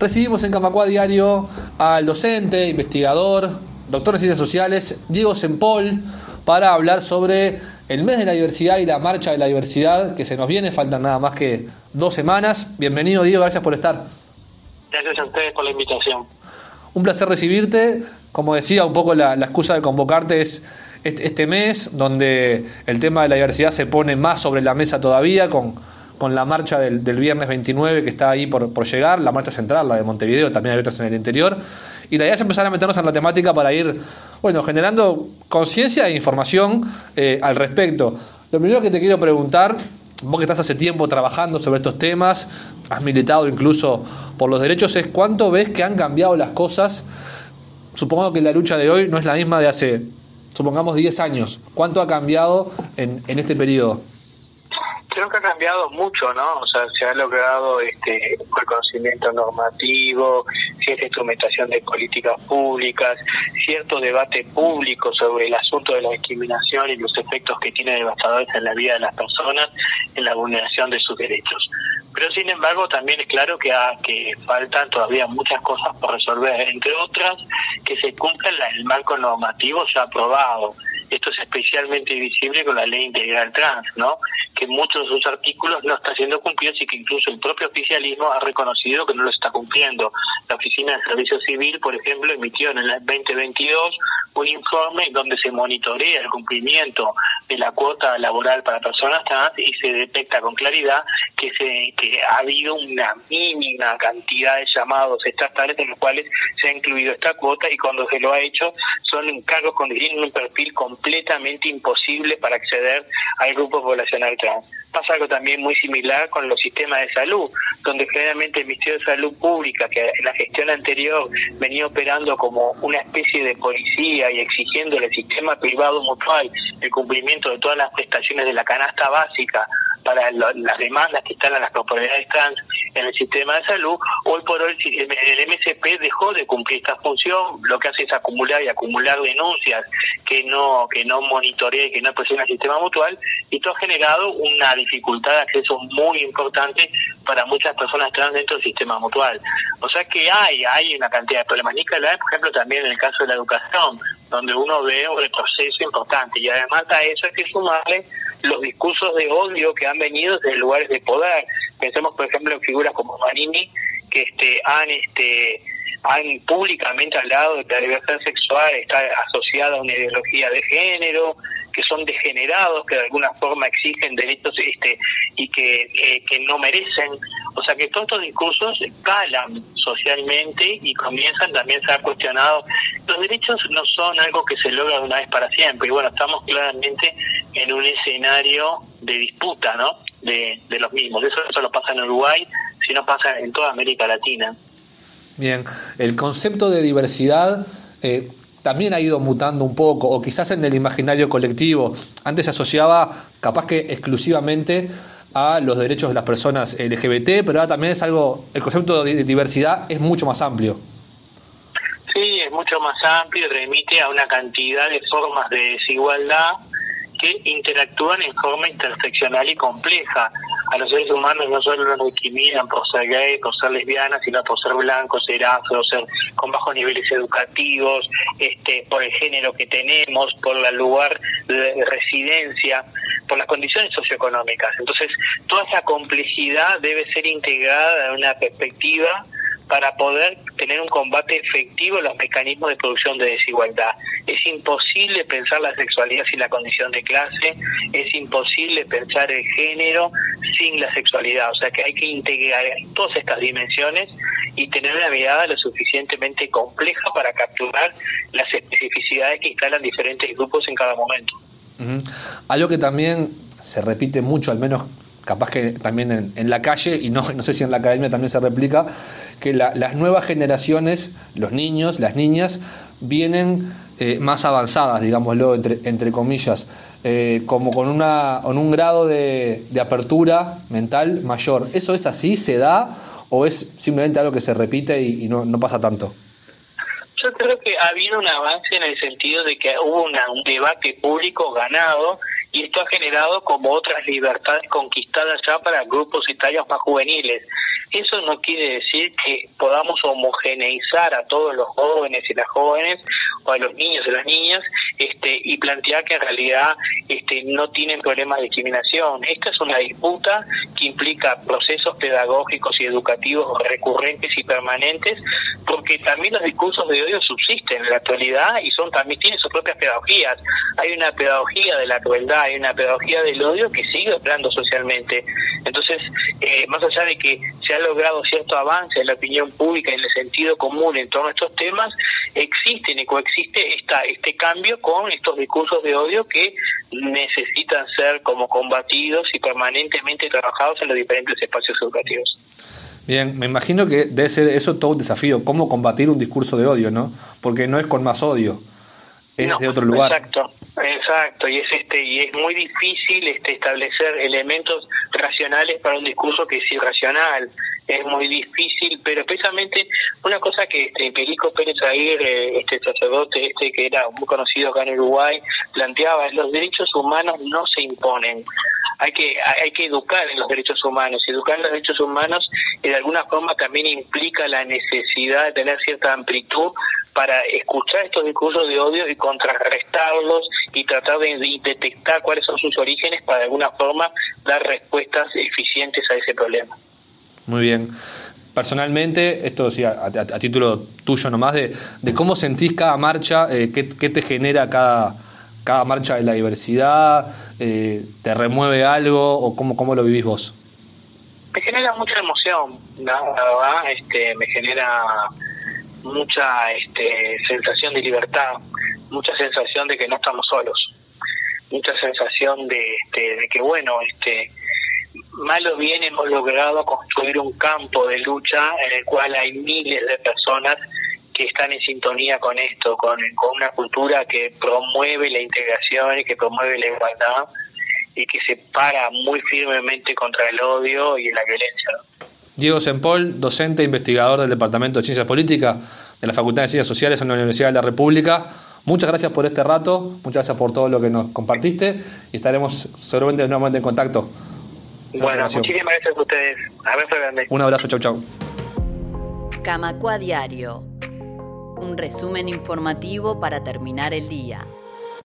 recibimos en Camacua Diario al docente, investigador, doctor en ciencias sociales, Diego Sempol, para hablar sobre el mes de la diversidad y la marcha de la diversidad que se nos viene. Faltan nada más que dos semanas. Bienvenido, Diego, gracias por estar. Gracias a ustedes por la invitación. Un placer recibirte. Como decía, un poco la, excusa de convocarte es este, este, mes, donde el tema de la diversidad se pone más sobre la mesa todavía, con, con la marcha del, viernes 29 que está ahí por, llegar, la marcha central, la de Montevideo, también hay otras en el interior. Y la idea es empezar a meternos en la temática para ir, bueno, generando conciencia e información eh, al respecto. Lo primero que te quiero preguntar, vos que estás hace tiempo trabajando sobre estos temas, has militado incluso por los derechos, es cuánto ves que han cambiado las cosas. Supongo que la lucha de hoy no es la misma de hace, supongamos, 10 años. ¿Cuánto ha cambiado en, en este periodo? Creo que ha cambiado mucho, ¿no? O sea, se ha logrado este reconocimiento normativo, cierta instrumentación de políticas públicas, cierto debate público sobre el asunto de la discriminación y los efectos que tiene devastadores en la vida de las personas en la vulneración de sus derechos. Pero sin embargo también es claro que, que faltan todavía muchas cosas por resolver, entre otras que se cumpla el marco normativo ya aprobado. Esto es especialmente visible con la ley integral trans, ¿no? que muchos de sus artículos no están siendo cumplidos y que incluso el propio oficialismo ha reconocido que no lo está cumpliendo. La Oficina de Servicio Civil, por ejemplo, emitió en el 2022 un informe donde se monitorea el cumplimiento de la cuota laboral para personas trans y se detecta con claridad que, se, que ha habido una mínima cantidad de llamados estatales en los cuales se ha incluido esta cuota y cuando se lo ha hecho son encargos con un perfil completamente imposible para acceder al grupo poblacional trans. Pasa algo también muy similar con los sistemas de salud, donde generalmente el Ministerio de Salud Pública, que en la gestión anterior venía operando como una especie de policía y exigiendo al sistema privado mutual el cumplimiento de todas las prestaciones de la canasta básica para las demandas que están a las propiedades trans en el sistema de salud, hoy por hoy el MSP dejó de cumplir esta función, lo que hace es acumular y acumular denuncias que no que no monitorea y que no presiona el sistema mutual, y esto ha generado una dificultad de acceso muy importante para muchas personas trans dentro del sistema mutual. O sea que hay, hay una cantidad de problemas. Nicolás, por ejemplo, también en el caso de la educación, donde uno ve un retroceso importante, y además a eso hay que sumarle los discursos de odio que han venido desde lugares de poder. Pensemos, por ejemplo, en figuras como Marini, que este, han este han públicamente hablado de que la libertad sexual está asociada a una ideología de género, que son degenerados, que de alguna forma exigen derechos este y que, eh, que no merecen. O sea que todos estos discursos calan socialmente y comienzan también a ser cuestionados. Los derechos no son algo que se logra de una vez para siempre. Y bueno, estamos claramente en un escenario de disputa, ¿no? De, de los mismos. Eso no solo pasa en Uruguay, sino pasa en toda América Latina. Bien, el concepto de diversidad eh, también ha ido mutando un poco, o quizás en el imaginario colectivo. Antes se asociaba capaz que exclusivamente a los derechos de las personas LGBT, pero ahora también es algo, el concepto de diversidad es mucho más amplio. Sí, es mucho más amplio y remite a una cantidad de formas de desigualdad que interactúan en forma interseccional y compleja a los seres humanos no solo nos discriminan por ser gay, por ser lesbianas, sino por ser blancos, ser afro, ser con bajos niveles educativos, este, por el género que tenemos, por el lugar de residencia, por las condiciones socioeconómicas. Entonces, toda esa complejidad debe ser integrada en una perspectiva para poder tener un combate efectivo en los mecanismos de producción de desigualdad. Es imposible pensar la sexualidad sin la condición de clase, es imposible pensar el género sin la sexualidad, o sea que hay que integrar todas estas dimensiones y tener una mirada lo suficientemente compleja para capturar las especificidades que instalan diferentes grupos en cada momento. Algo que también se repite mucho, al menos capaz que también en, la calle, y no, no sé si en la academia también se replica, que las nuevas generaciones, los niños, las niñas, vienen eh, más avanzadas, digámoslo, entre, entre comillas, eh, como con, una, con un grado de, apertura mental mayor. ¿Eso es así? ¿Se da? ¿O es simplemente algo que se repite y, no, no pasa tanto? Yo creo que ha habido un avance en el sentido de que hubo un debate público ganado y esto ha generado como otras libertades conquistadas ya para grupos y tallos más juveniles. eso no quiere decir que podamos homogeneizar a todos los jóvenes y las jóvenes o a los niños y las niñas este, y plantear que en realidad este, no tienen problemas de discriminación. Esta es una disputa que implica procesos pedagógicos y educativos recurrentes y permanentes, porque también los discursos de odio subsisten en la actualidad y son también tienen sus propias pedagogías. Hay una pedagogía de la crueldad, hay una pedagogía del odio que sigue operando socialmente. Entonces, eh, más allá de que se ha logrado cierto avance en la opinión pública y en el sentido común en torno a estos temas, existen y coexiste esta, este cambio con estos discursos de odio que necesitan ser como combatidos y permanentemente trabajados en los diferentes espacios educativos. Bien, me imagino que debe ser eso todo un desafío, cómo combatir un discurso de odio, ¿no? Porque no es con más odio, es de otro lugar. Exacto, exacto, y es este y es muy difícil este establecer elementos racionales para un discurso que es irracional es muy difícil, pero precisamente una cosa que este Perico Pérez Aguirre, este sacerdote este que era muy conocido acá en Uruguay, planteaba, los derechos humanos no se imponen. Hay que hay que educar en los derechos humanos. Educar en los derechos humanos de alguna forma también implica la necesidad de tener cierta amplitud para escuchar estos discursos de odio y contrarrestarlos y tratar de detectar cuáles son sus orígenes para de alguna forma dar respuestas eficientes a ese problema. Muy bien. Personalmente, esto sí, a, título tuyo nomás, de, de, cómo sentís cada marcha, eh, qué, te genera cada, cada marcha de la diversidad, eh, te remueve algo o cómo, cómo lo vivís vos. Me genera mucha emoción, la verdad, este, me genera mucha este, sensación de libertad, mucha sensación de que no estamos solos, mucha sensación de, este, de que, bueno, este, mal o bien hemos logrado construir un campo de lucha en el cual hay miles de personas que están en sintonía con esto, con, una cultura que promueve la integración y que promueve la igualdad y que se para muy firmemente contra el odio y la violencia. Diego Sempol, docente e investigador del Departamento de Ciencias Políticas de la Facultad de Ciencias Sociales en la Universidad de la República. Muchas gracias por este rato, muchas gracias por todo lo que nos compartiste y estaremos seguramente nuevamente en contacto. Bueno, muchísimas gracias a ustedes. Abrazo grande. Un abrazo, chau, chau. Camacua Diario. Un resumen informativo para terminar el día.